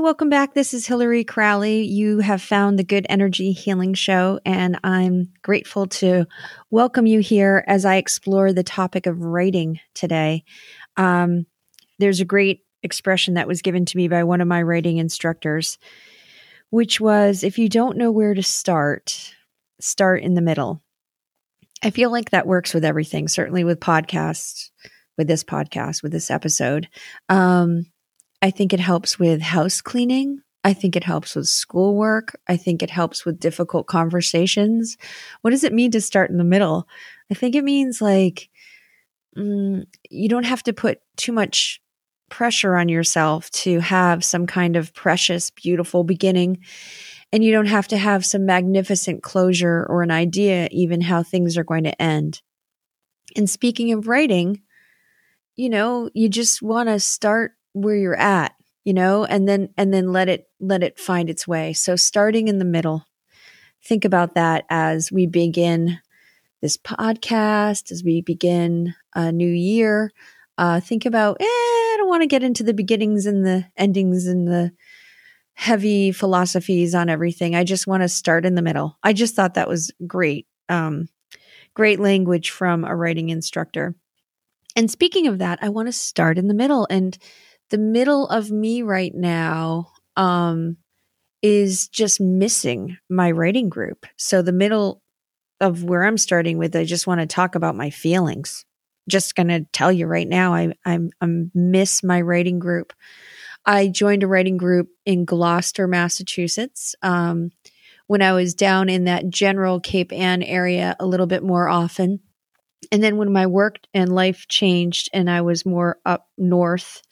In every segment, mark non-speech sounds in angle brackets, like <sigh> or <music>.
Welcome back. This is Hillary Crowley. You have found the Good Energy Healing Show, and I'm grateful to welcome you here as I explore the topic of writing today. Um, there's a great expression that was given to me by one of my writing instructors, which was if you don't know where to start, start in the middle. I feel like that works with everything, certainly with podcasts, with this podcast, with this episode. Um, I think it helps with house cleaning. I think it helps with schoolwork. I think it helps with difficult conversations. What does it mean to start in the middle? I think it means like mm, you don't have to put too much pressure on yourself to have some kind of precious, beautiful beginning. And you don't have to have some magnificent closure or an idea, even how things are going to end. And speaking of writing, you know, you just want to start where you're at you know and then and then let it let it find its way. So starting in the middle think about that as we begin this podcast as we begin a new year uh, think about eh, i don't want to get into the beginnings and the endings and the heavy philosophies on everything. I just want to start in the middle. I just thought that was great um, great language from a writing instructor. And speaking of that i want to start in the middle and the middle of me right now um, is just missing my writing group. So the middle of where I'm starting with, I just want to talk about my feelings. Just going to tell you right now, I I'm I miss my writing group. I joined a writing group in Gloucester, Massachusetts. Um, when I was down in that general Cape Ann area a little bit more often. And then when my work and life changed and I was more up north,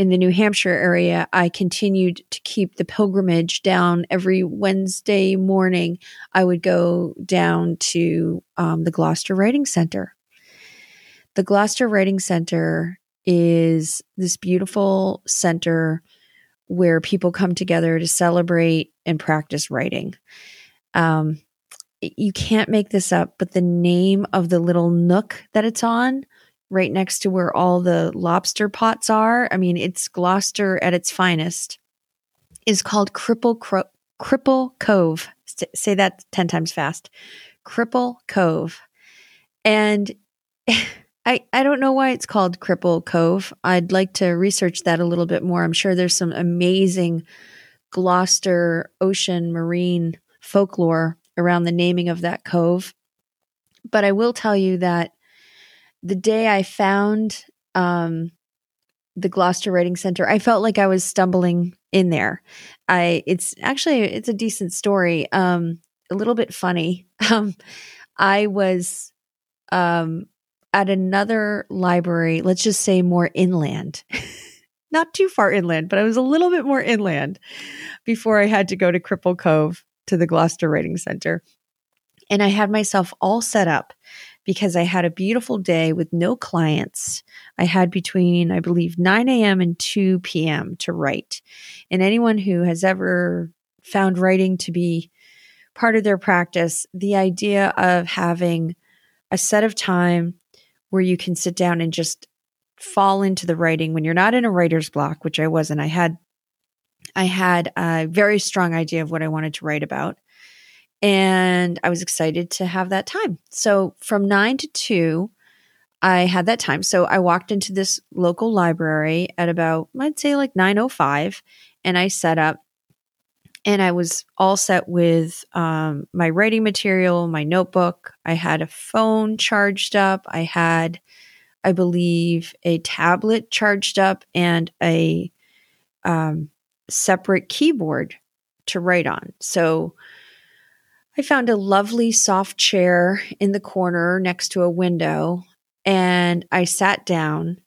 in the New Hampshire area, I continued to keep the pilgrimage down every Wednesday morning. I would go down to um, the Gloucester Writing Center. The Gloucester Writing Center is this beautiful center where people come together to celebrate and practice writing. Um, you can't make this up, but the name of the little nook that it's on right next to where all the lobster pots are. I mean, it's Gloucester at its finest. Is called Cripple Cro- Cripple Cove. S- say that ten times fast. Cripple Cove, and <laughs> I I don't know why it's called Cripple Cove. I'd like to research that a little bit more. I'm sure there's some amazing Gloucester ocean marine folklore around the naming of that cove. But I will tell you that the day I found um, the Gloucester Writing Center, I felt like I was stumbling in there. I it's actually it's a decent story, um, a little bit funny. <laughs> Um, I was um, at another library, let's just say more inland. <laughs> Not too far inland, but I was a little bit more inland before I had to go to Cripple Cove to the Gloucester Writing Center. And I had myself all set up because I had a beautiful day with no clients. I had between, I believe, 9 a.m. and 2 p.m. to write. And anyone who has ever found writing to be part of their practice, the idea of having a set of time where you can sit down and just fall into the writing when you're not in a writer's block, which I wasn't. I had I had a very strong idea of what I wanted to write about. And I was excited to have that time. So from nine to two, I had that time. So I walked into this local library at about, I'd say like 9.05 and I set up and I was all set with um, my writing material, my notebook. I had a phone charged up. I had, I believe, a tablet charged up and a um, separate keyboard to write on. So I found a lovely soft chair in the corner next to a window and I sat down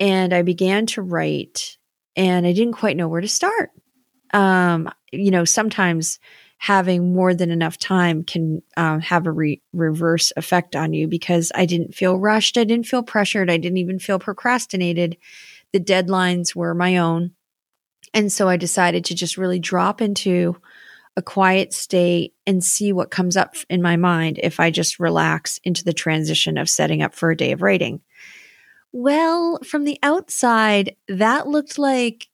and I began to write and I didn't quite know where to start. Um, you know, sometimes having more than enough time can um, have a re- reverse effect on you because I didn't feel rushed. I didn't feel pressured. I didn't even feel procrastinated. The deadlines were my own. And so I decided to just really drop into a quiet state and see what comes up in my mind if I just relax into the transition of setting up for a day of writing. Well, from the outside, that looked like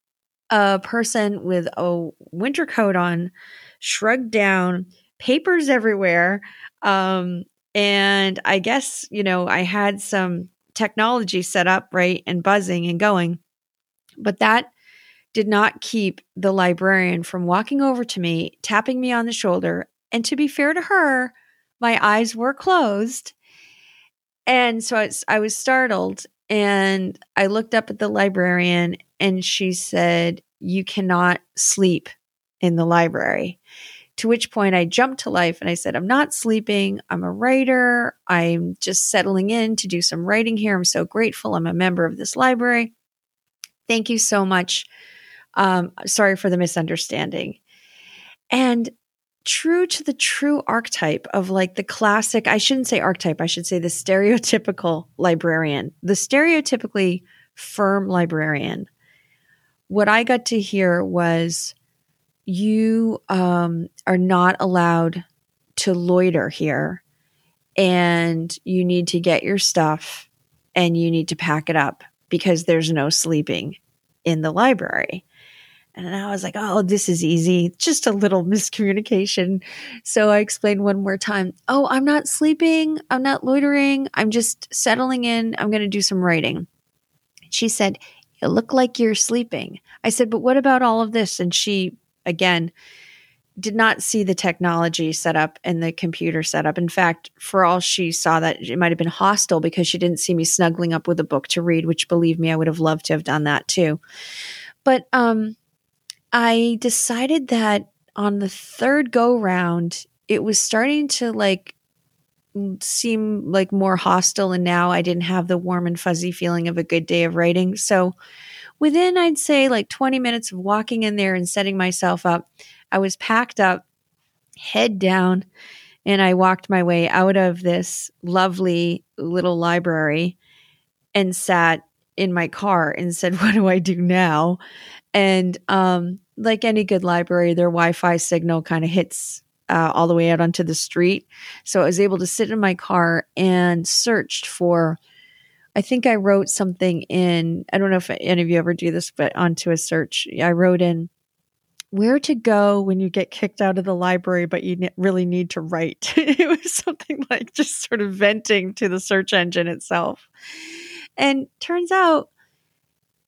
a person with a winter coat on, shrugged down, papers everywhere. Um, and I guess, you know, I had some technology set up, right, and buzzing and going. But that did not keep the librarian from walking over to me, tapping me on the shoulder. And to be fair to her, my eyes were closed. And so I, I was startled and I looked up at the librarian and she said, You cannot sleep in the library. To which point I jumped to life and I said, I'm not sleeping. I'm a writer. I'm just settling in to do some writing here. I'm so grateful. I'm a member of this library. Thank you so much. Um, sorry for the misunderstanding. And true to the true archetype of like the classic, I shouldn't say archetype, I should say the stereotypical librarian, the stereotypically firm librarian. What I got to hear was you um, are not allowed to loiter here and you need to get your stuff and you need to pack it up because there's no sleeping in the library. And I was like, oh, this is easy. Just a little <laughs> miscommunication. So I explained one more time, oh, I'm not sleeping. I'm not loitering. I'm just settling in. I'm going to do some writing. She said, you look like you're sleeping. I said, but what about all of this? And she again, did not see the technology set up and the computer set up. In fact, for all she saw that it might have been hostile because she didn't see me snuggling up with a book to read, which believe me, I would have loved to have done that too. But um, I decided that on the third go round, it was starting to like seem like more hostile. And now I didn't have the warm and fuzzy feeling of a good day of writing. So within, I'd say, like 20 minutes of walking in there and setting myself up, I was packed up, head down, and I walked my way out of this lovely little library and sat in my car and said, <laughs> What do I do now? And um, like any good library, their Wi Fi signal kind of hits uh, all the way out onto the street. So I was able to sit in my car and searched for I think I wrote something in, I don't know if any of you ever do this, but onto a search, I wrote in where to go when you get kicked out of the library, but you really need to write. <laughs> it was something like just sort of venting to the search engine itself. And turns out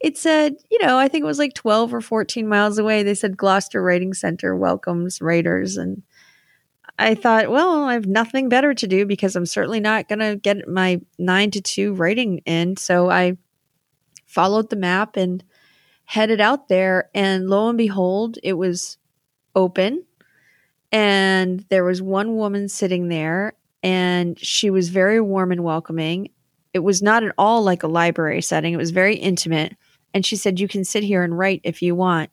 it said, you know, I think it was like 12 or 14 miles away. They said Gloucester Writing Center welcomes writers. And I thought, well, I have nothing better to do because I'm certainly not going to get my nine to two writing in. So I followed the map and headed out there. And lo and behold, it was open. And there was one woman sitting there, and she was very warm and welcoming. It was not at all like a library setting, it was very intimate. And she said, You can sit here and write if you want.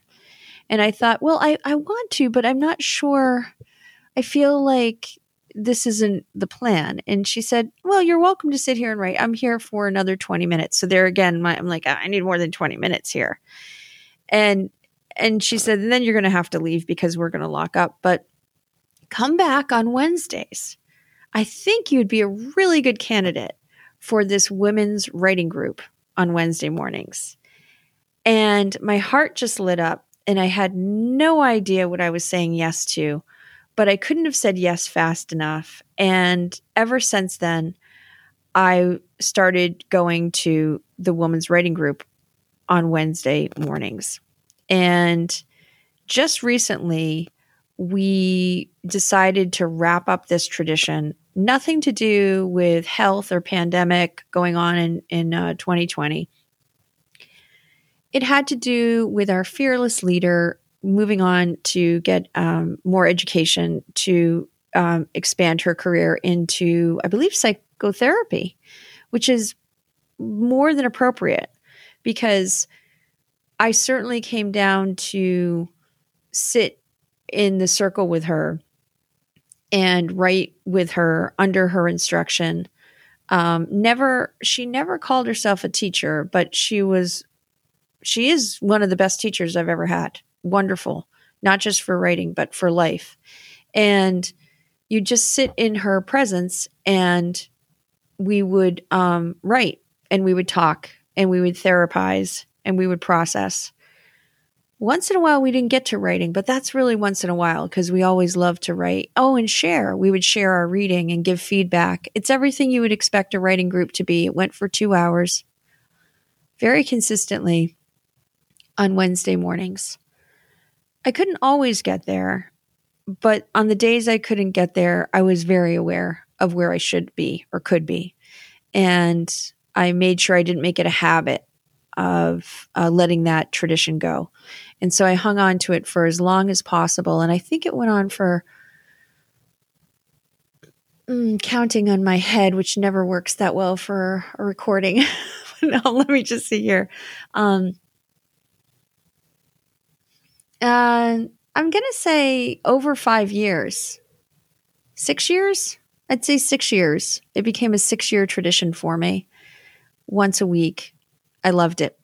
And I thought, well, I, I want to, but I'm not sure I feel like this isn't the plan. And she said, Well, you're welcome to sit here and write. I'm here for another 20 minutes. So there again, my, I'm like, I need more than 20 minutes here. And and she said, and then you're gonna have to leave because we're gonna lock up. But come back on Wednesdays. I think you'd be a really good candidate for this women's writing group on Wednesday mornings. And my heart just lit up, and I had no idea what I was saying yes to but I couldn't have said yes fast enough. And ever since then, I started going to the women's writing group on Wednesday mornings. And just recently, we decided to wrap up this tradition. Nothing to do with health or pandemic going on in, in uh, 2020. It had to do with our fearless leader, moving on to get um, more education to um, expand her career into, I believe, psychotherapy, which is more than appropriate because I certainly came down to sit in the circle with her and write with her under her instruction. Um, never, she never called herself a teacher, but she was, she is one of the best teachers I've ever had wonderful, not just for writing, but for life. And you just sit in her presence and we would um, write and we would talk and we would therapize and we would process. once in a while we didn't get to writing, but that's really once in a while because we always love to write. Oh, and share. We would share our reading and give feedback. It's everything you would expect a writing group to be. It went for two hours very consistently on Wednesday mornings. I couldn't always get there, but on the days I couldn't get there, I was very aware of where I should be or could be. And I made sure I didn't make it a habit of uh, letting that tradition go. And so I hung on to it for as long as possible. And I think it went on for mm, counting on my head, which never works that well for a recording. <laughs> no, let me just see here. Um, uh, I'm going to say over five years. Six years? I'd say six years. It became a six year tradition for me once a week. I loved it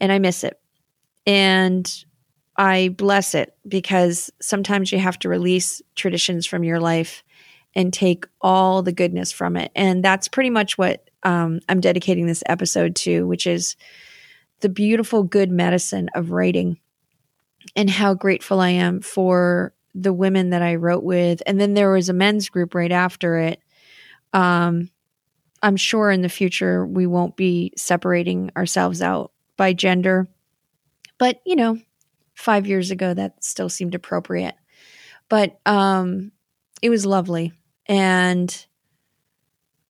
and I miss it. And I bless it because sometimes you have to release traditions from your life and take all the goodness from it. And that's pretty much what um, I'm dedicating this episode to, which is the beautiful good medicine of writing and how grateful I am for the women that I wrote with. And then there was a men's group right after it. Um, I'm sure in the future we won't be separating ourselves out by gender. But, you know, five years ago that still seemed appropriate. But um, it was lovely. And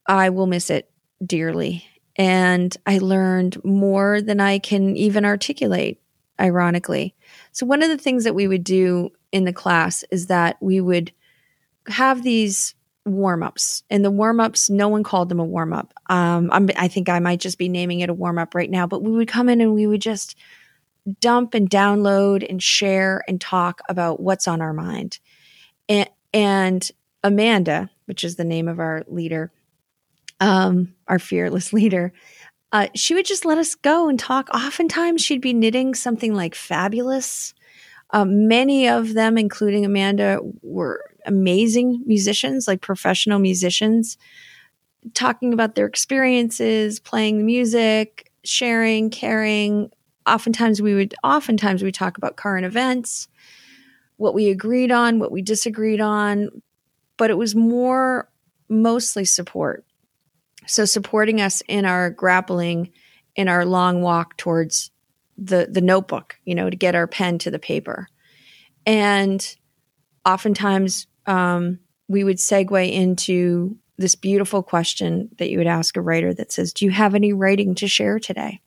I will miss it dearly. And I learned more than I can even articulate, ironically. So, one of the things that we would do in the class is that we would have these warm ups. And the warm ups, no one called them a warm up. Um, i think I might just be naming it a warm up right now, but we would come in and we would just dump and download and share and talk about what's on our mind. And, and Amanda, which is the name of our leader, um, our fearless <laughs> leader, uh, she would just let us go and talk. Oftentimes, she'd be knitting something like fabulous. Um, many of them, including Amanda, were amazing musicians, like professional musicians, talking about their experiences, playing the music, sharing, caring. Oftentimes, we would oftentimes we talk about current events, what we agreed on, what we disagreed on, but it was more mostly support so supporting us in our grappling in our long walk towards the the notebook, you know, to get our pen to the paper. And oftentimes um, we would segue into this beautiful question that you would ask a writer that says, Do you have any writing to share today?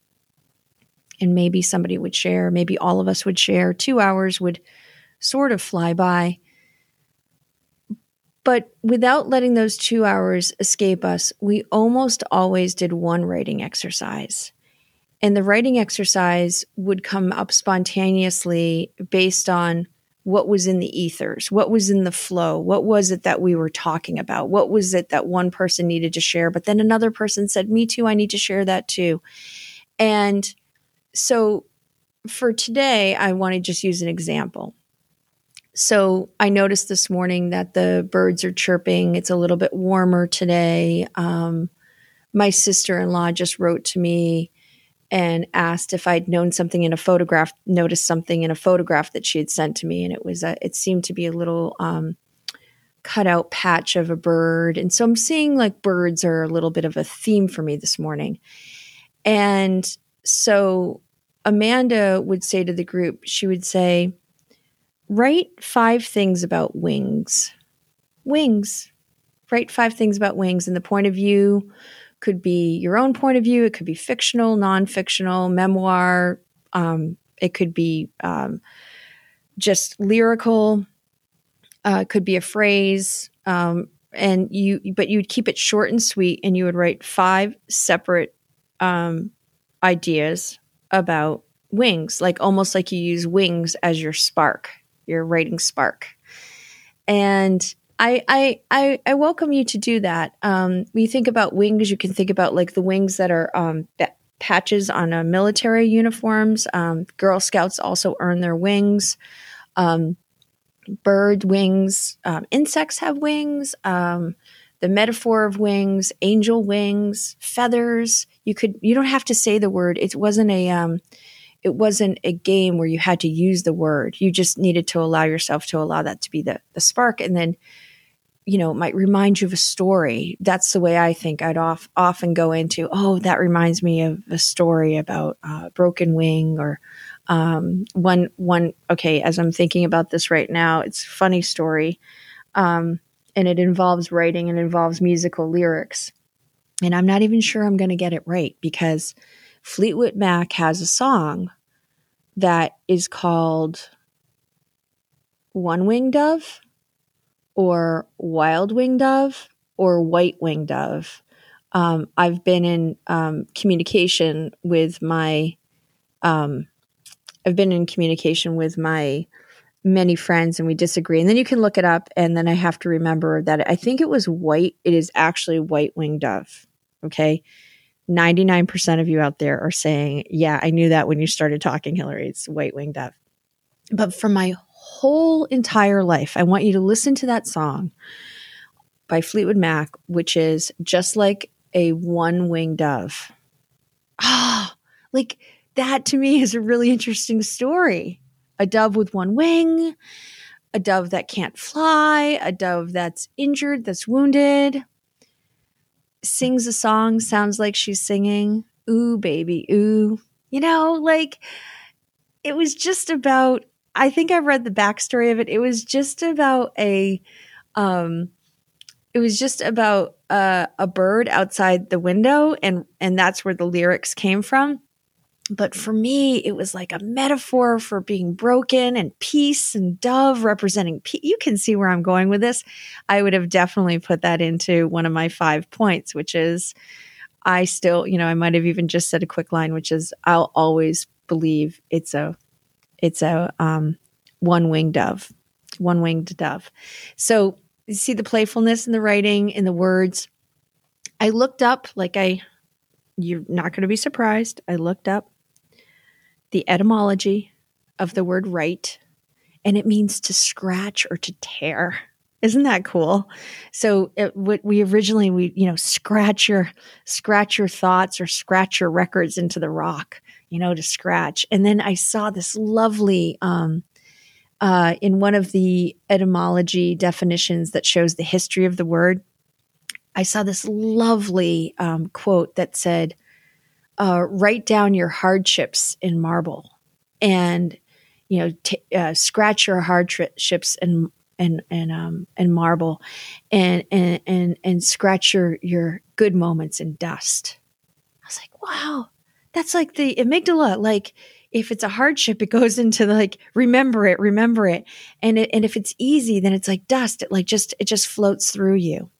And maybe somebody would share, maybe all of us would share. Two hours would sort of fly by. But without letting those two hours escape us, we almost always did one writing exercise. And the writing exercise would come up spontaneously based on what was in the ethers, what was in the flow, what was it that we were talking about, what was it that one person needed to share, but then another person said, Me too, I need to share that too. And so for today, I want to just use an example. So I noticed this morning that the birds are chirping. It's a little bit warmer today. Um, my sister in law just wrote to me and asked if I'd known something in a photograph, noticed something in a photograph that she had sent to me, and it was a, it seemed to be a little um, cutout patch of a bird, and so I'm seeing like birds are a little bit of a theme for me this morning, and so Amanda would say to the group, she would say, write five things about wings. Wings. Write five things about wings. And the point of view could be your own point of view, it could be fictional, non fictional, memoir, um, it could be um, just lyrical, uh, it could be a phrase. Um, and you, but you'd keep it short and sweet, and you would write five separate um, ideas about wings, like almost like you use wings as your spark your writing spark. And I, I, I, I welcome you to do that. Um, when you think about wings, you can think about like the wings that are um, patches on uh, military uniforms. Um, Girl Scouts also earn their wings. Um, bird wings, um, insects have wings. Um, the metaphor of wings, angel wings, feathers. You could you don't have to say the word. It wasn't a it wasn't a game where you had to use the word. You just needed to allow yourself to allow that to be the, the spark. And then, you know, it might remind you of a story. That's the way I think I'd off, often go into, oh, that reminds me of a story about uh, broken wing or um, one, one, okay, as I'm thinking about this right now, it's a funny story. Um, and it involves writing and involves musical lyrics. And I'm not even sure I'm going to get it right because Fleetwood Mac has a song that is called One Wing Dove or Wild Wing Dove or White Wing Dove. Um, I've been in um, communication with my, um, I've been in communication with my many friends and we disagree. And then you can look it up. And then I have to remember that I think it was white. It is actually white wing dove. Okay. 99% of you out there are saying, Yeah, I knew that when you started talking, Hillary. It's white winged dove. But for my whole entire life, I want you to listen to that song by Fleetwood Mac, which is just like a one winged dove. Ah, like that to me is a really interesting story. A dove with one wing, a dove that can't fly, a dove that's injured, that's wounded, sings a song, sounds like she's singing, ooh, baby, ooh. You know, like it was just about, I think I read the backstory of it. It was just about a, um, it was just about uh, a bird outside the window and and that's where the lyrics came from but for me, it was like a metaphor for being broken and peace and dove representing peace. You can see where I'm going with this. I would have definitely put that into one of my five points, which is I still, you know, I might have even just said a quick line, which is I'll always believe it's a, it's a um, one winged dove, one winged dove. So you see the playfulness in the writing, in the words. I looked up, like I, you're not going to be surprised. I looked up the etymology of the word write, and it means to scratch or to tear. Isn't that cool? So it, we originally we you know scratch your scratch your thoughts or scratch your records into the rock, you know, to scratch. And then I saw this lovely um, uh, in one of the etymology definitions that shows the history of the word. I saw this lovely um, quote that said, uh, write down your hardships in marble and you know t- uh, scratch your hardships and and and um and marble and and and and scratch your your good moments in dust. I was like wow that's like the amygdala. Like if it's a hardship it goes into like remember it remember it. And it, and if it's easy then it's like dust. It like just it just floats through you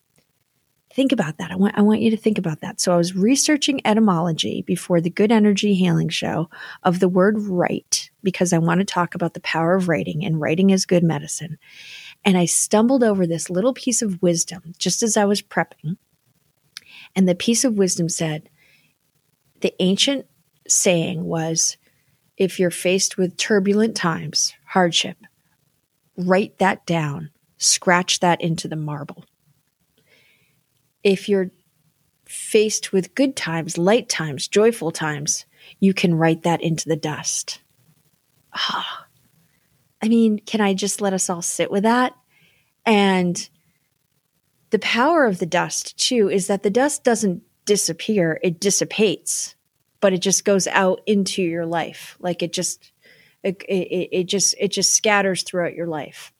Think about that. I want, I want you to think about that. So I was researching etymology before the Good Energy Healing Show of the word write because I want to talk about the power of writing and writing is good medicine. And I stumbled over this little piece of wisdom just as I was prepping. And the piece of wisdom said, the ancient saying was, if you're faced with turbulent times, hardship, write that down, scratch that into the marble if you're faced with good times, light times, joyful times, you can write that into the dust. Ah, oh, I mean, can I just let us all sit with that? And the power of the dust, too, is that the dust doesn't disappear, it dissipates, but it just goes out into your life. Like it just, it, it, it just, it just scatters throughout your life.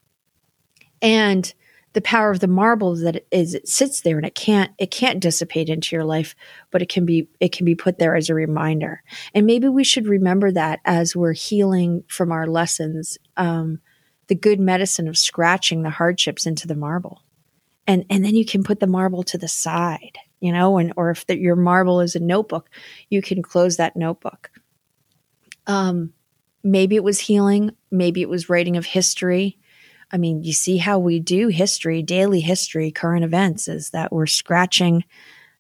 And the power of the marble is that it is it sits there and it can't it can't dissipate into your life but it can be it can be put there as a reminder. And maybe we should remember that as we're healing from our lessons um, the good medicine of scratching the hardships into the marble. And and then you can put the marble to the side you know and or if the, your marble is a notebook you can close that notebook. Um maybe it was healing maybe it was writing of history I mean, you see how we do history, daily history, current events, is that we're scratching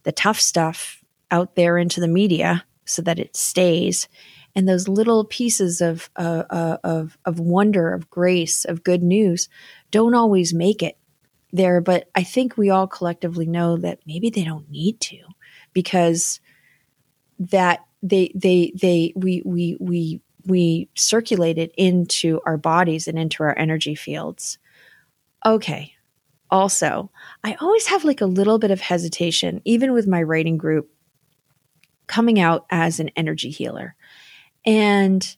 the tough stuff out there into the media so that it stays. And those little pieces of, uh, uh, of, of wonder, of grace, of good news don't always make it there. But I think we all collectively know that maybe they don't need to because that they, they, they, we, we, we, we circulate it into our bodies and into our energy fields. Okay. Also, I always have like a little bit of hesitation, even with my writing group, coming out as an energy healer. And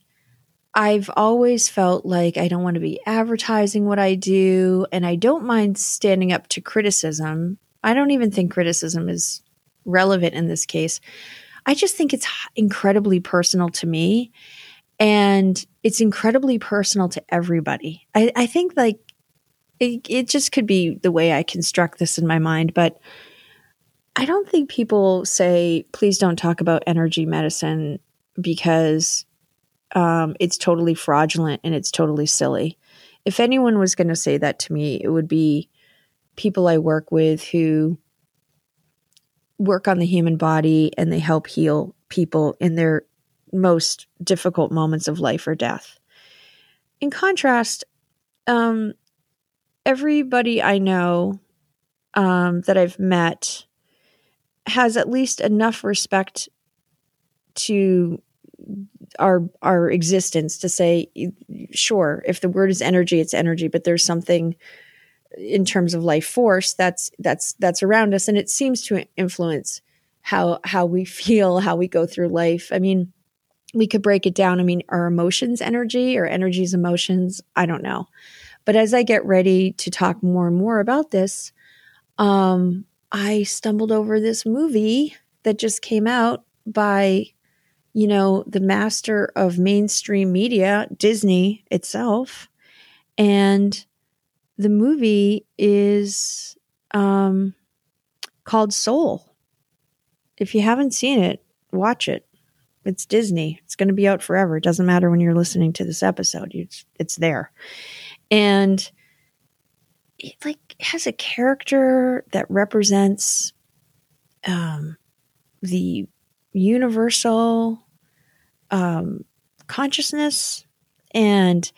I've always felt like I don't want to be advertising what I do, and I don't mind standing up to criticism. I don't even think criticism is relevant in this case. I just think it's incredibly personal to me, and it's incredibly personal to everybody. I, I think like it, it just could be the way I construct this in my mind, but I don't think people say, please don't talk about energy medicine because um, it's totally fraudulent and it's totally silly. If anyone was going to say that to me, it would be people I work with who work on the human body and they help heal people in their most difficult moments of life or death. In contrast, um, everybody I know um, that I've met has at least enough respect to our our existence to say sure if the word is energy it's energy but there's something in terms of life force that's that's that's around us and it seems to influence how how we feel how we go through life i mean we could break it down i mean are emotions energy or energies emotions i don't know but as i get ready to talk more and more about this um i stumbled over this movie that just came out by you know, the master of mainstream media, Disney itself. And the movie is um, called Soul. If you haven't seen it, watch it. It's Disney. It's going to be out forever. It doesn't matter when you're listening to this episode. It's, it's there. And it like has a character that represents um, the universal um, consciousness and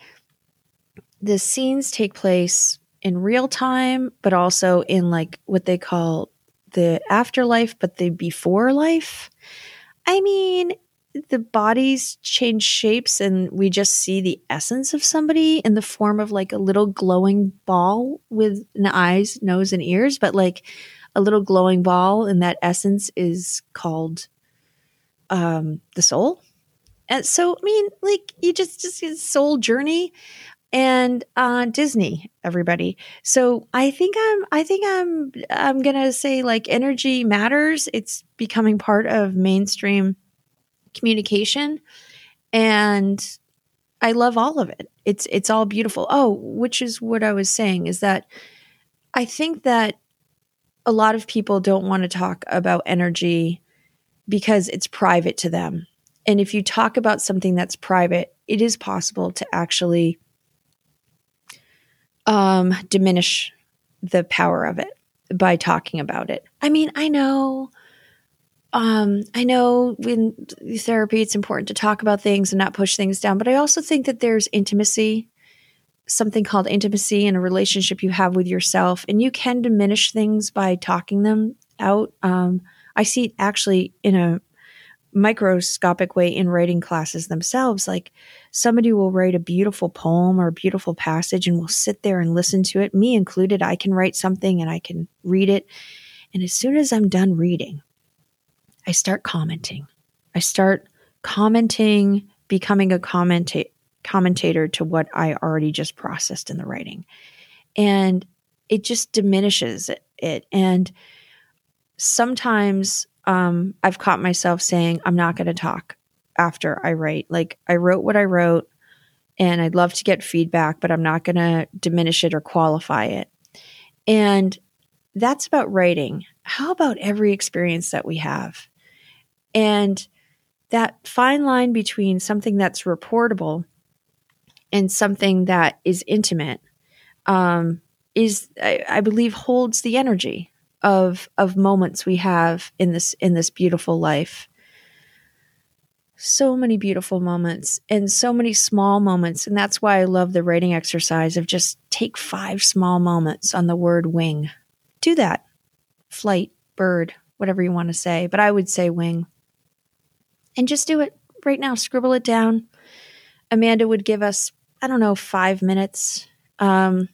the scenes take place in real time but also in like what they call the afterlife but the before life i mean the bodies change shapes and we just see the essence of somebody in the form of like a little glowing ball with an eyes nose and ears but like a little glowing ball and that essence is called um the soul and so, I mean, like you just just soul journey and uh, Disney, everybody. So I think I'm I think I'm I'm gonna say like energy matters. It's becoming part of mainstream communication, and I love all of it. It's it's all beautiful. Oh, which is what I was saying is that I think that a lot of people don't want to talk about energy because it's private to them and if you talk about something that's private, it is possible to actually um, diminish the power of it by talking about it. I mean, I know um, I know in therapy it's important to talk about things and not push things down, but I also think that there's intimacy, something called intimacy in a relationship you have with yourself, and you can diminish things by talking them out. Um, I see it actually in a microscopic way in writing classes themselves. Like somebody will write a beautiful poem or a beautiful passage and we'll sit there and listen to it, me included. I can write something and I can read it. And as soon as I'm done reading, I start commenting. I start commenting, becoming a commenta- commentator to what I already just processed in the writing. And it just diminishes it. it. And sometimes um, I've caught myself saying, I'm not going to talk after I write. Like, I wrote what I wrote, and I'd love to get feedback, but I'm not going to diminish it or qualify it. And that's about writing. How about every experience that we have? And that fine line between something that's reportable and something that is intimate um, is, I, I believe, holds the energy of of moments we have in this in this beautiful life. So many beautiful moments and so many small moments. And that's why i love the writing exercise of just take five small moments on the word wing. Do that. Flight bird whatever you want to say. But i would say wing and just do it right now scribble it down Amanda would give us, I don't know, five minutes. Um,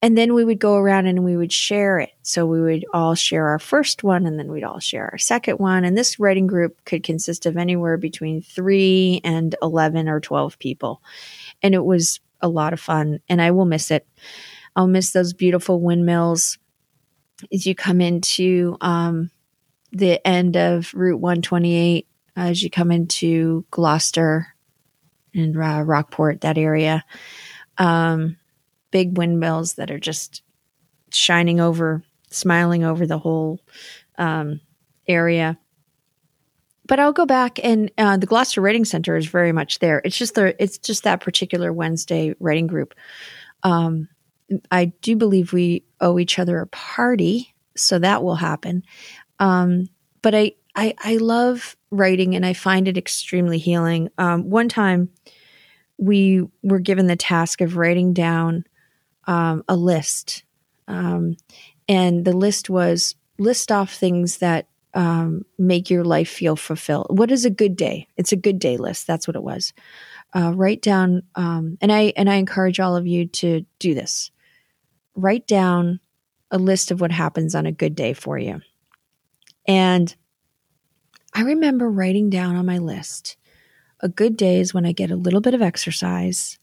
and then we would go around and we would share it. So we would all share our first one and then we'd all share our second one. And this writing group could consist of anywhere between three and 11 or 12 people. And it was a lot of fun. And I will miss it. I'll miss those beautiful windmills as you come into um, the end of Route 128, as you come into Gloucester and uh, Rockport, that area. Um, big windmills that are just shining over, smiling over the whole um, area. But I'll go back, and uh, the Gloucester Writing Center is very much there. It's just the it's just that particular Wednesday writing group. Um, I do believe we owe each other a party, so that will happen. Um, but I, I I love writing, and I find it extremely healing. Um, one time, we were given the task of writing down um, a list. Um, and the list was list off things that um, make your life feel fulfilled. What is a good day? It's a good day list. That's what it was. Uh, write down, um, and I and I encourage all of you to do this. Write down a list of what happens on a good day for you. And I remember writing down on my list a good day is when I get a little bit of exercise,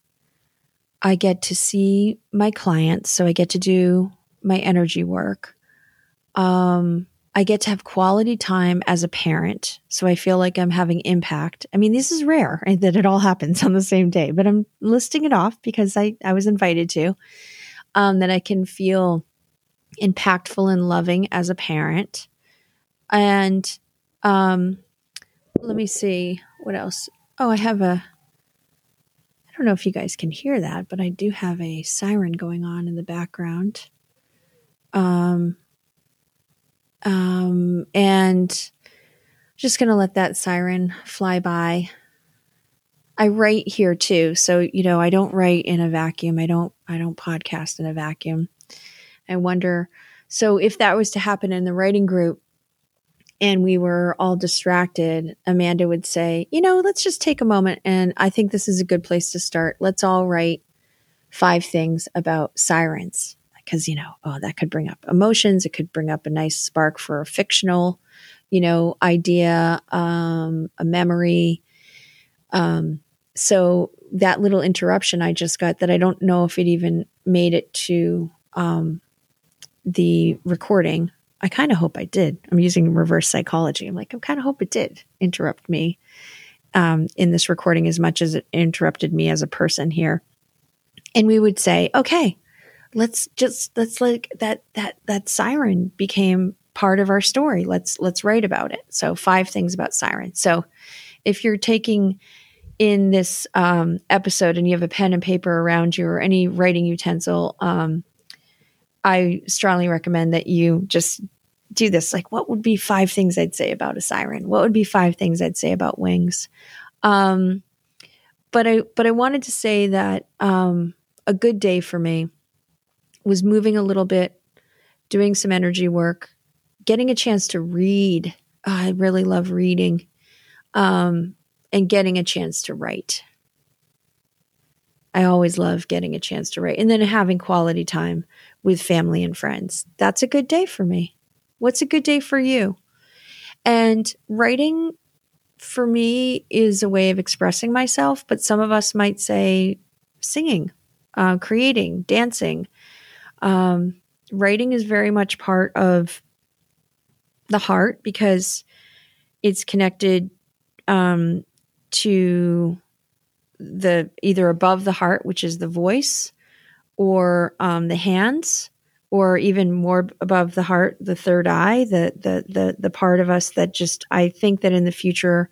I get to see my clients, so I get to do my energy work. Um, I get to have quality time as a parent, so I feel like I'm having impact. I mean, this is rare <laughs> that it all happens on the same day, but I'm listing it off because I, I was invited to. Um, that I can feel impactful and loving as a parent. And um, let me see what else. Oh, I have a I don't know if you guys can hear that, but I do have a siren going on in the background. Um, um, and just to let that siren fly by. I write here too, so you know I don't write in a vacuum. I don't I don't podcast in a vacuum. I wonder so if that was to happen in the writing group, and we were all distracted, Amanda would say, You know, let's just take a moment. And I think this is a good place to start. Let's all write five things about sirens. Because, you know, oh, that could bring up emotions. It could bring up a nice spark for a fictional, you know, idea, um, a memory. Um, so that little interruption I just got that I don't know if it even made it to um, the recording I kind of hope I did. I'm using reverse psychology. I'm like, I kind of hope it did interrupt me um, in this recording as much as it interrupted me as a person here. And we would say, okay, let's just let's like that that that siren became part of our story. Let's let's write about it. So five things about sirens. So if you're taking in this um, episode and you have a pen and paper around you or any writing utensil, um, I strongly recommend that you just do this. Like, what would be five things I'd say about a siren? What would be five things I'd say about wings? Um, but I but I wanted to say that um, a good day for me was moving a little bit, doing some energy work, getting a chance to read. Oh, I really love reading, um, and getting a chance to write. I always love getting a chance to write, and then having quality time with family and friends. That's a good day for me. What's a good day for you? And writing for me is a way of expressing myself, but some of us might say singing, uh, creating, dancing. Um, writing is very much part of the heart because it's connected um, to the either above the heart, which is the voice, or um, the hands, or even more above the heart, the third eye, the the the the part of us that just I think that in the future,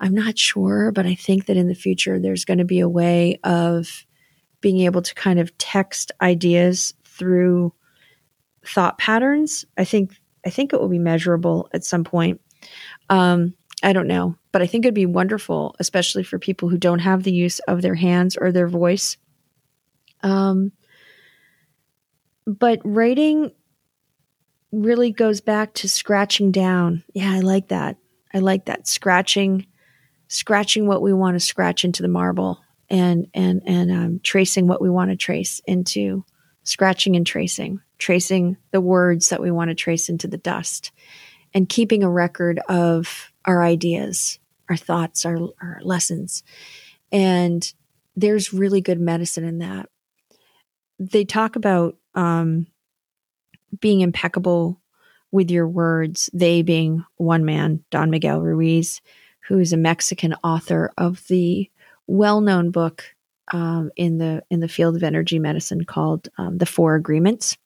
I'm not sure, but I think that in the future there's going to be a way of being able to kind of text ideas through thought patterns. I think I think it will be measurable at some point. Um, I don't know, but I think it'd be wonderful, especially for people who don't have the use of their hands or their voice. Um, but writing really goes back to scratching down. Yeah, I like that. I like that scratching, scratching what we want to scratch into the marble and and and um, tracing what we want to trace into scratching and tracing, tracing the words that we want to trace into the dust, and keeping a record of our ideas, our thoughts, our, our lessons. And there's really good medicine in that. They talk about um, being impeccable with your words, they being one man, Don Miguel Ruiz, who is a Mexican author of the well-known book um, in the in the field of energy medicine called um, the Four Agreements.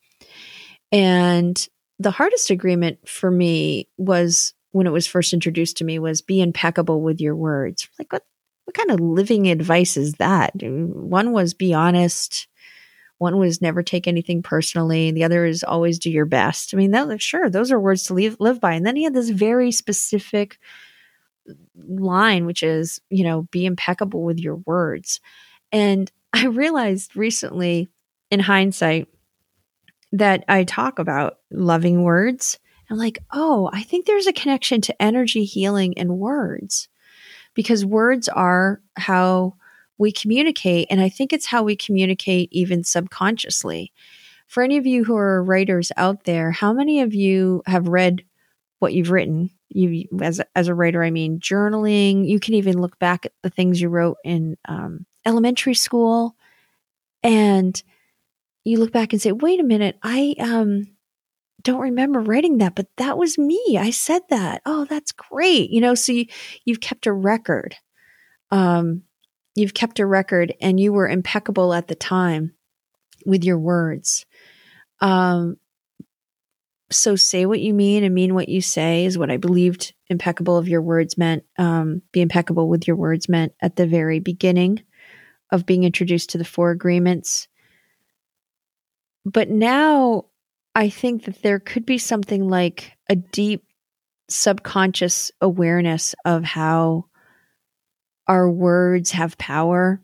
And the hardest agreement for me was when it was first introduced to me was be impeccable with your words. Like what what kind of living advice is that? One was be honest. One was never take anything personally. The other is always do your best. I mean, that, sure, those are words to live, live by. And then he had this very specific line, which is, you know, be impeccable with your words. And <laughs> I realized recently, in hindsight, that I talk about loving words. I'm like, oh, I think there's a connection to energy healing and words because words are how we communicate. And I think it's how we communicate even subconsciously. For any of you who are writers out there, how many of you have read what you've written? You, as as a writer, I mean journaling. You can even look back at the things you wrote in um, elementary school, and you look back and say, "Wait a minute, I um, don't remember writing that, but that was me. I said that. Oh, that's great. You know, so you, you've kept a record. Um, you've kept a record and you were impeccable at the time with your words. Um, so say what you mean and mean what you say is what I believed impeccable of your words meant. Um, be impeccable with your words meant at the very beginning of being introduced to the four agreements. But now I think that there could be something like a deep subconscious awareness of how our words have power.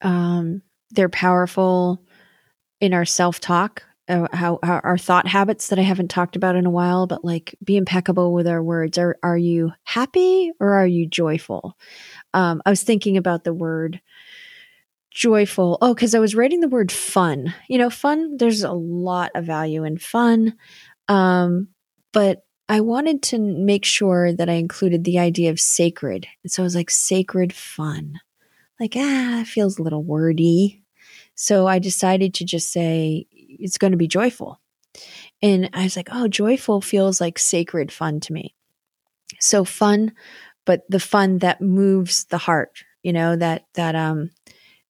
Um, they're powerful in our self talk, uh, how, our thought habits that I haven't talked about in a while, but like be impeccable with our words. Are, are you happy or are you joyful? Um, I was thinking about the word joyful. Oh, because I was writing the word fun. You know, fun, there's a lot of value in fun. Um, but I wanted to make sure that I included the idea of sacred. And so I was like, sacred fun. Like, ah, feels a little wordy. So I decided to just say, it's going to be joyful. And I was like, oh, joyful feels like sacred fun to me. So fun, but the fun that moves the heart, you know, that, that, um,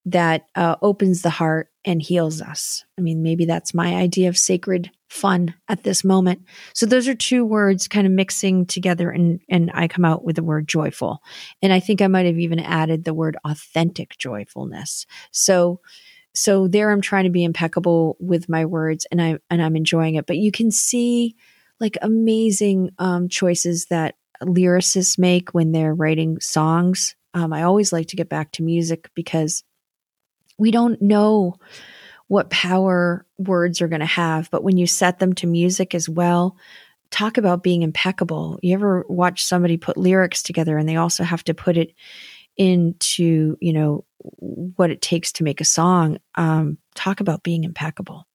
that uh, opens the heart and heals us. I mean, maybe that's my idea of sacred fun at this moment. So those are two words kind of mixing together and and I come out with the word joyful. And I think I might have even added the word authentic joyfulness. So so there I'm trying to be impeccable with my words and I and I'm enjoying it. But you can see like amazing um, choices that lyricists make when they're writing songs. Um, I always like to get back to music because we don't know what power words are going to have, but when you set them to music as well, talk about being impeccable. You ever watch somebody put lyrics together and they also have to put it into, you know, what it takes to make a song? Um, talk about being impeccable.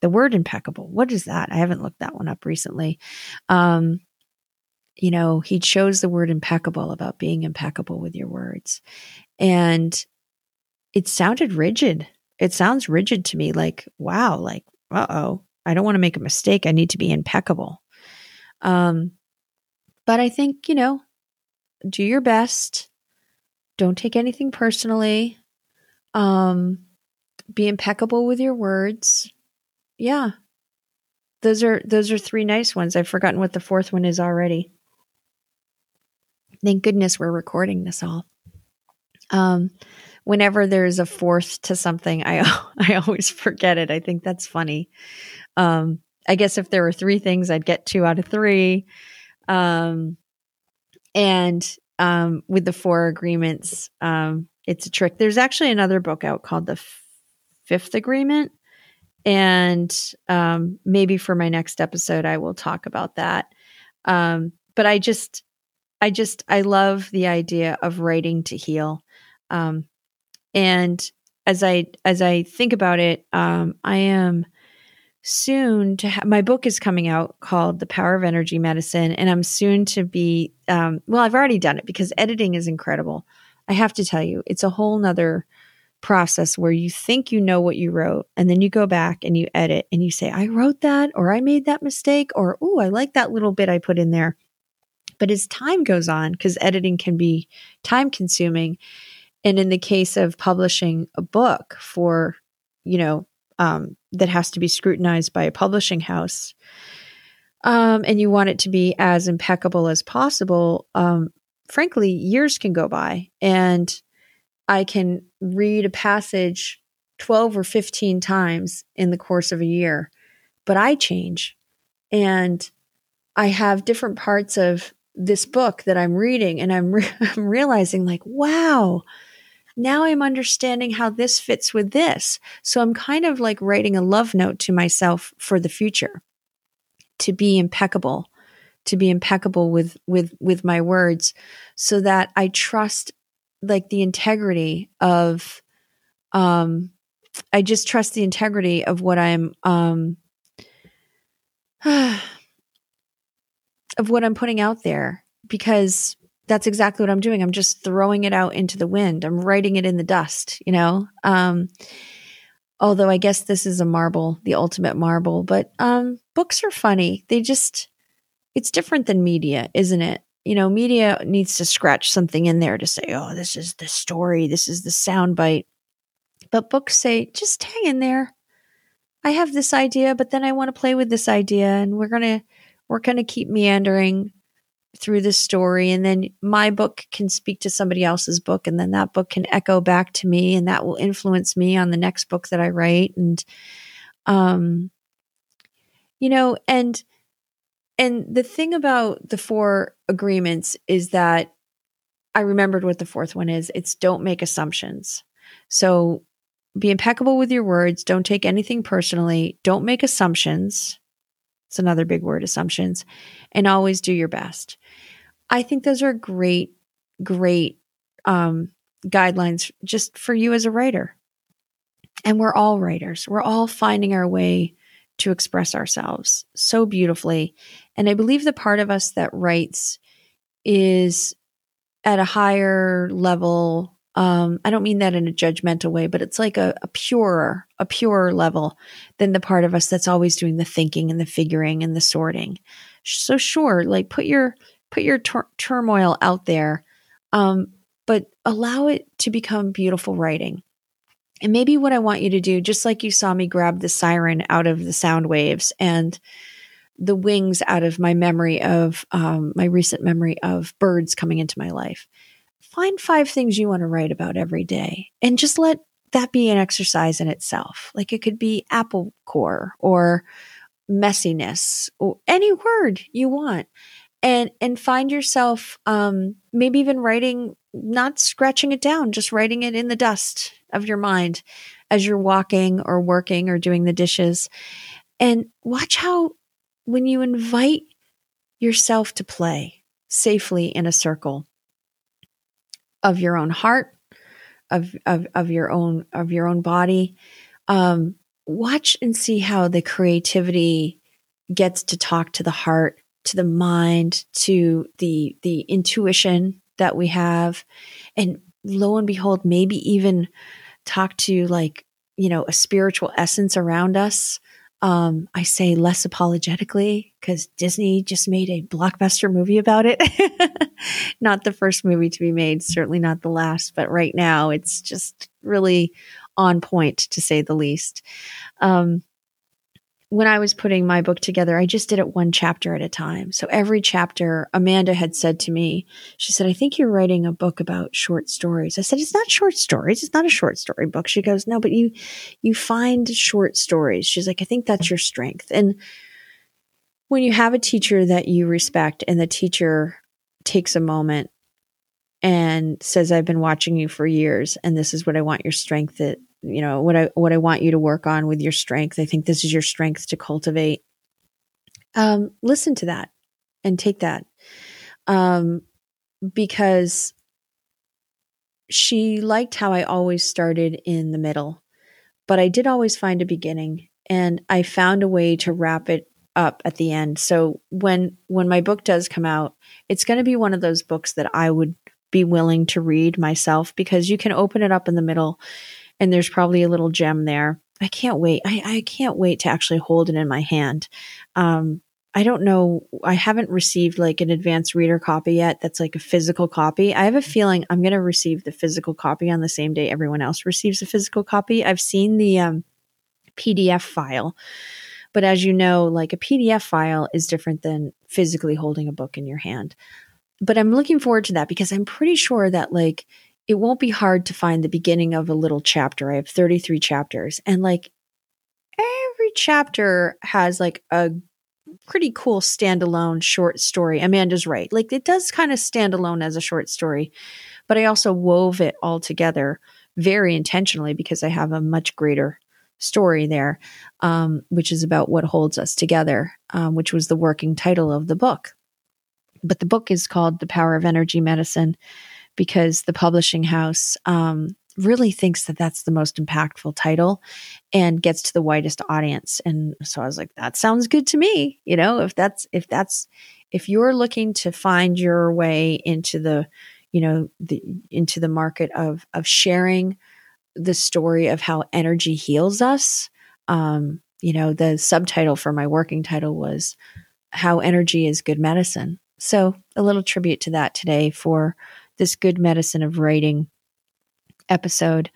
The word impeccable, what is that? I haven't looked that one up recently. Um, you know, he chose the word impeccable about being impeccable with your words. And it sounded rigid. It sounds rigid to me like, wow, like, uh oh, I don't want to make a mistake. I need to be impeccable. Um, but I think, you know, do your best. Don't take anything personally. Um, be impeccable with your words. Yeah. Those are those are three nice ones. I've forgotten what the fourth one is already. Thank goodness we're recording this all. Um, whenever there's a fourth to something, I <laughs> I always forget it. I think that's funny. Um, I guess if there were three things, I'd get two out of three. Um, and um, with the four agreements, um, it's a trick. There's actually another book out called The Fifth Agreement. And um, maybe for my next episode, I will talk about that. Um, but I just, I just, I love the idea of writing to heal Um, and as I as I think about it, um, I am soon to have my book is coming out called The Power of Energy Medicine, and I'm soon to be. Um, well, I've already done it because editing is incredible. I have to tell you, it's a whole nother process where you think you know what you wrote and then you go back and you edit and you say, I wrote that or I made that mistake or, oh, I like that little bit I put in there. But as time goes on, because editing can be time consuming, and in the case of publishing a book for, you know, um, that has to be scrutinized by a publishing house, um, and you want it to be as impeccable as possible, um, frankly, years can go by and I can read a passage 12 or 15 times in the course of a year, but I change. And I have different parts of this book that I'm reading, and I'm, re- <laughs> I'm realizing, like, wow, now I'm understanding how this fits with this. So I'm kind of like writing a love note to myself for the future to be impeccable to be impeccable with with with my words so that I trust like the integrity of um I just trust the integrity of what I'm um <sighs> of what I'm putting out there because that's exactly what I'm doing. I'm just throwing it out into the wind. I'm writing it in the dust, you know. Um although I guess this is a marble, the ultimate marble, but um books are funny. They just it's different than media, isn't it? You know, media needs to scratch something in there to say, oh, this is the story, this is the soundbite. But books say, just hang in there. I have this idea, but then I want to play with this idea, and we're gonna we're gonna keep meandering through the story and then my book can speak to somebody else's book and then that book can echo back to me and that will influence me on the next book that I write and um you know and and the thing about the four agreements is that I remembered what the fourth one is. It's don't make assumptions. So be impeccable with your words. Don't take anything personally. Don't make assumptions. It's another big word, assumptions. And always do your best. I think those are great, great um, guidelines just for you as a writer. And we're all writers. We're all finding our way to express ourselves so beautifully. And I believe the part of us that writes is at a higher level. Um, I don't mean that in a judgmental way, but it's like a, a purer, a purer level than the part of us that's always doing the thinking and the figuring and the sorting. So sure, like put your put your tur- turmoil out there, um, but allow it to become beautiful writing. And maybe what I want you to do, just like you saw me grab the siren out of the sound waves and the wings out of my memory of um, my recent memory of birds coming into my life. Find five things you want to write about every day and just let that be an exercise in itself. Like it could be apple core or messiness or any word you want. And and find yourself um, maybe even writing, not scratching it down, just writing it in the dust of your mind as you're walking or working or doing the dishes. And watch how when you invite yourself to play safely in a circle of your own heart, of, of, of your own, of your own body, um, watch and see how the creativity gets to talk to the heart, to the mind, to the, the intuition that we have. And lo and behold, maybe even talk to like, you know, a spiritual essence around us um, I say less apologetically because Disney just made a blockbuster movie about it. <laughs> not the first movie to be made, certainly not the last, but right now it's just really on point to say the least. Um, when I was putting my book together, I just did it one chapter at a time. So every chapter, Amanda had said to me, she said, I think you're writing a book about short stories. I said, it's not short stories. It's not a short story book. She goes, no, but you, you find short stories. She's like, I think that's your strength. And when you have a teacher that you respect and the teacher takes a moment and says, I've been watching you for years and this is what I want your strength you know what i what i want you to work on with your strength. I think this is your strength to cultivate. Um listen to that and take that. Um because she liked how I always started in the middle, but I did always find a beginning and I found a way to wrap it up at the end. So when when my book does come out, it's going to be one of those books that I would be willing to read myself because you can open it up in the middle and there's probably a little gem there. I can't wait. I, I can't wait to actually hold it in my hand. Um, I don't know. I haven't received like an advanced reader copy yet. That's like a physical copy. I have a feeling I'm going to receive the physical copy on the same day everyone else receives a physical copy. I've seen the um, PDF file, but as you know, like a PDF file is different than physically holding a book in your hand. But I'm looking forward to that because I'm pretty sure that like it won't be hard to find the beginning of a little chapter. I have 33 chapters and like every chapter has like a pretty cool standalone short story. Amanda's right. Like it does kind of stand alone as a short story, but I also wove it all together very intentionally because I have a much greater story there, um, which is about what holds us together, um, which was the working title of the book. But the book is called The Power of Energy Medicine because the publishing house um, really thinks that that's the most impactful title and gets to the widest audience. And so i was like that sounds good to me you know if that's if that's if you're looking to find your way into the you know the into the market of of sharing the story of how energy heals us um you know the subtitle for my working title was how energy is good medicine. So a little tribute to that today for this good medicine of writing episode.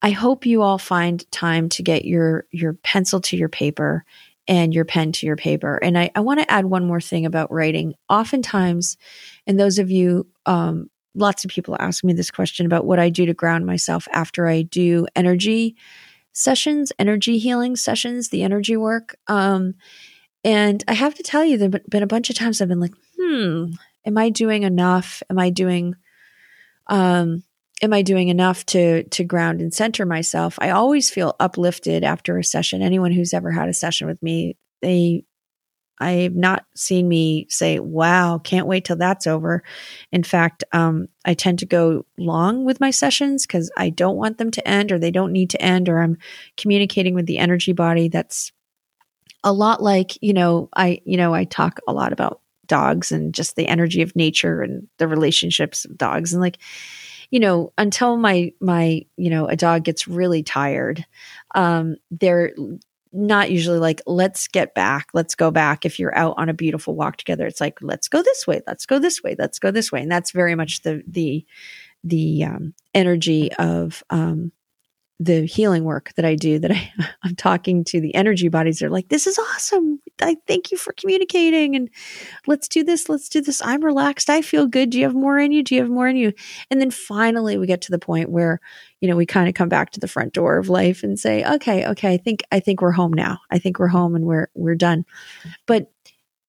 I hope you all find time to get your your pencil to your paper and your pen to your paper. And I, I want to add one more thing about writing. Oftentimes, and those of you, um, lots of people ask me this question about what I do to ground myself after I do energy sessions, energy healing sessions, the energy work. Um, and I have to tell you, there have been a bunch of times I've been like, hmm, am I doing enough? Am I doing, um, am I doing enough to to ground and center myself? I always feel uplifted after a session. Anyone who's ever had a session with me, they I've not seen me say, wow, can't wait till that's over. In fact, um, I tend to go long with my sessions because I don't want them to end or they don't need to end, or I'm communicating with the energy body. That's a lot like, you know, I, you know, I talk a lot about dogs and just the energy of nature and the relationships of dogs. And like, you know, until my my you know a dog gets really tired, um, they're not usually like let's get back. Let's go back. If you're out on a beautiful walk together it's like let's go this way. Let's go this way. Let's go this way. And that's very much the the the um, energy of um, the healing work that I do that I, <laughs> I'm talking to the energy bodies. They're like, this is awesome. I thank you for communicating and let's do this. Let's do this. I'm relaxed. I feel good. Do you have more in you? Do you have more in you? And then finally we get to the point where, you know, we kind of come back to the front door of life and say, okay, okay, I think, I think we're home now. I think we're home and we're, we're done. But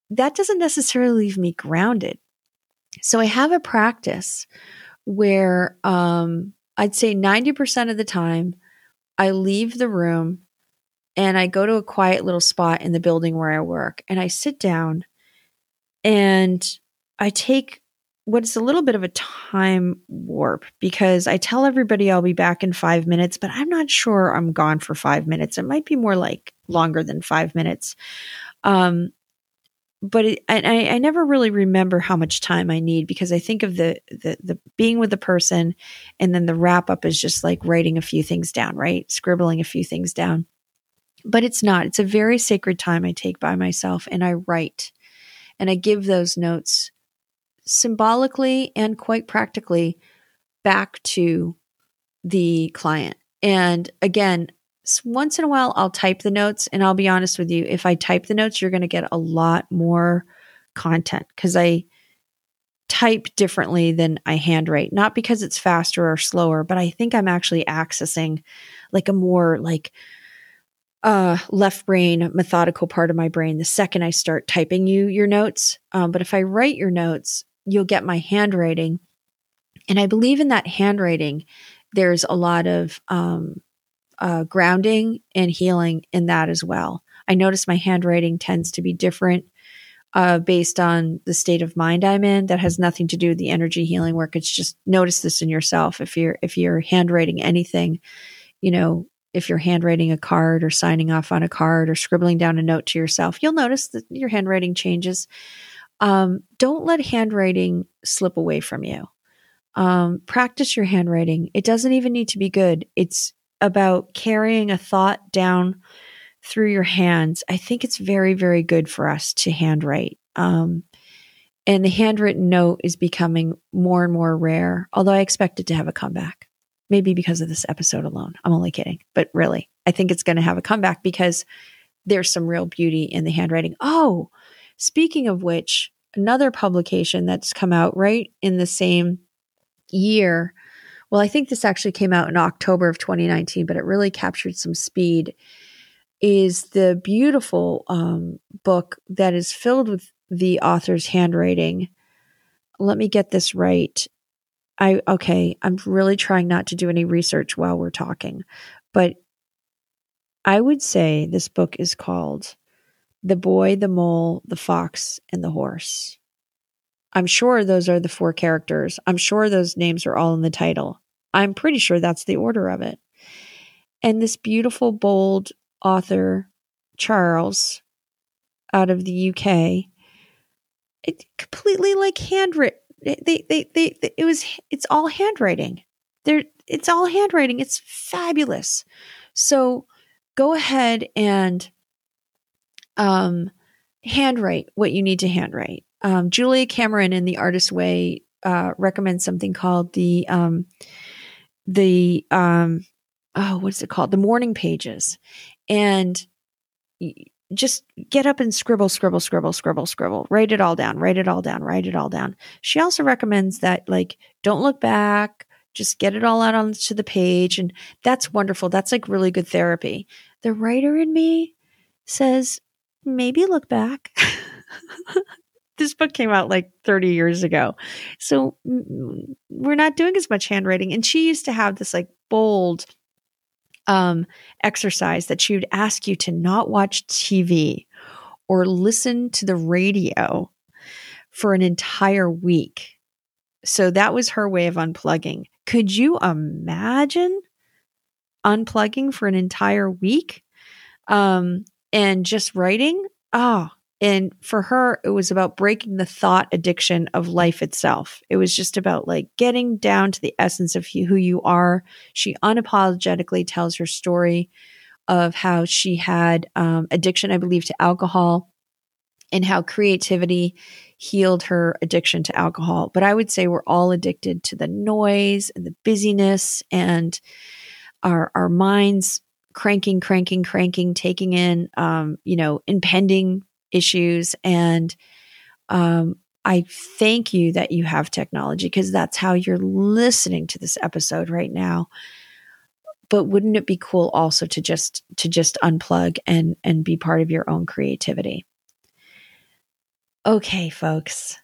that doesn't necessarily leave me grounded. So I have a practice where, um, I'd say 90% of the time, I leave the room and I go to a quiet little spot in the building where I work and I sit down and I take what's a little bit of a time warp because I tell everybody I'll be back in five minutes, but I'm not sure I'm gone for five minutes. It might be more like longer than five minutes. Um, but it, I, I never really remember how much time I need because I think of the, the the being with the person, and then the wrap up is just like writing a few things down, right? Scribbling a few things down. But it's not. It's a very sacred time I take by myself, and I write, and I give those notes symbolically and quite practically back to the client. And again, once in a while I'll type the notes and I'll be honest with you, if I type the notes, you're going to get a lot more content because I type differently than I handwrite. Not because it's faster or slower, but I think I'm actually accessing like a more like uh left brain methodical part of my brain the second I start typing you your notes. Um, but if I write your notes, you'll get my handwriting. And I believe in that handwriting, there's a lot of um, uh, grounding and healing in that as well. I notice my handwriting tends to be different uh, based on the state of mind I'm in. That has nothing to do with the energy healing work. It's just notice this in yourself. If you're if you're handwriting anything, you know, if you're handwriting a card or signing off on a card or scribbling down a note to yourself, you'll notice that your handwriting changes. Um, don't let handwriting slip away from you. Um, practice your handwriting. It doesn't even need to be good. It's about carrying a thought down through your hands. I think it's very, very good for us to handwrite. Um, and the handwritten note is becoming more and more rare, although I expect it to have a comeback. Maybe because of this episode alone. I'm only kidding. But really, I think it's going to have a comeback because there's some real beauty in the handwriting. Oh, speaking of which, another publication that's come out right in the same year. Well, I think this actually came out in October of 2019, but it really captured some speed. Is the beautiful um, book that is filled with the author's handwriting. Let me get this right. I okay, I'm really trying not to do any research while we're talking, but I would say this book is called The Boy, the Mole, the Fox, and the Horse. I'm sure those are the four characters. I'm sure those names are all in the title. I'm pretty sure that's the order of it. And this beautiful, bold author, Charles, out of the UK, it completely like handwritten. They, they, they, they, it was, it's all handwriting. There, it's all handwriting. It's fabulous. So go ahead and um, handwrite what you need to handwrite um, Julia Cameron in The Artist Way uh, recommends something called the um, the um, oh what's it called the morning pages, and just get up and scribble, scribble, scribble, scribble, scribble. Write it all down. Write it all down. Write it all down. She also recommends that like don't look back. Just get it all out onto the page, and that's wonderful. That's like really good therapy. The writer in me says maybe look back. <laughs> this book came out like 30 years ago. So we're not doing as much handwriting. And she used to have this like bold um, exercise that she would ask you to not watch TV or listen to the radio for an entire week. So that was her way of unplugging. Could you imagine unplugging for an entire week um, and just writing? Oh, and for her, it was about breaking the thought addiction of life itself. It was just about like getting down to the essence of who you are. She unapologetically tells her story of how she had um, addiction, I believe, to alcohol and how creativity healed her addiction to alcohol. But I would say we're all addicted to the noise and the busyness and our, our minds cranking, cranking, cranking, taking in, um, you know, impending issues. And um, I thank you that you have technology because that's how you're listening to this episode right now. But wouldn't it be cool also to just to just unplug and and be part of your own creativity? Okay, folks.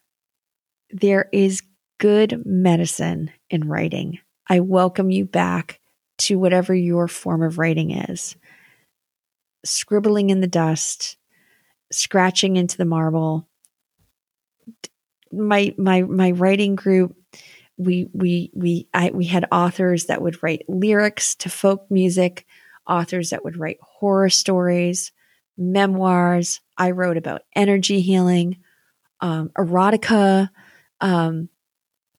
There is good medicine in writing. I welcome you back to whatever your form of writing is. Scribbling in the dust, scratching into the marble. My my my writing group we we we I we had authors that would write lyrics to folk music, authors that would write horror stories, memoirs. I wrote about energy healing, um, erotica. Um,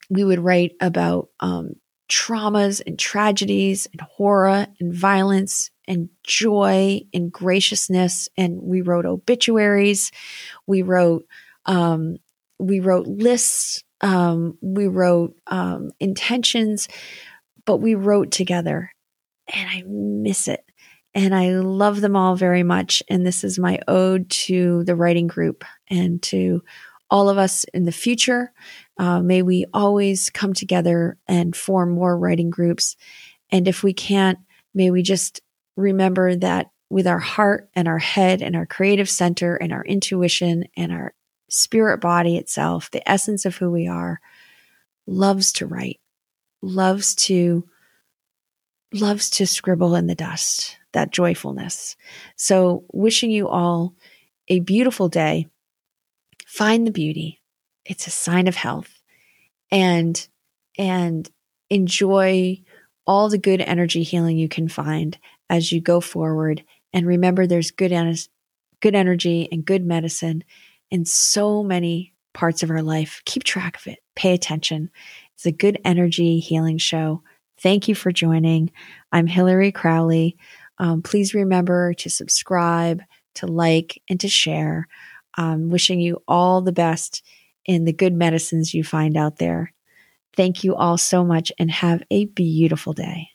we would write about um, traumas and tragedies and horror and violence and joy and graciousness. And we wrote obituaries. We wrote, um, we wrote lists. Um, we wrote um, intentions, but we wrote together. And I miss it. And I love them all very much. And this is my ode to the writing group and to all of us in the future. Uh, may we always come together and form more writing groups. And if we can't, may we just remember that with our heart and our head and our creative center and our intuition and our spirit body itself, the essence of who we are, loves to write, loves to loves to scribble in the dust, that joyfulness. So wishing you all a beautiful day find the beauty. It's a sign of health. And and enjoy all the good energy healing you can find as you go forward and remember there's good good energy and good medicine in so many parts of our life. Keep track of it. Pay attention. It's a good energy healing show. Thank you for joining. I'm Hillary Crowley. Um, please remember to subscribe, to like, and to share. Um, wishing you all the best in the good medicines you find out there. Thank you all so much and have a beautiful day.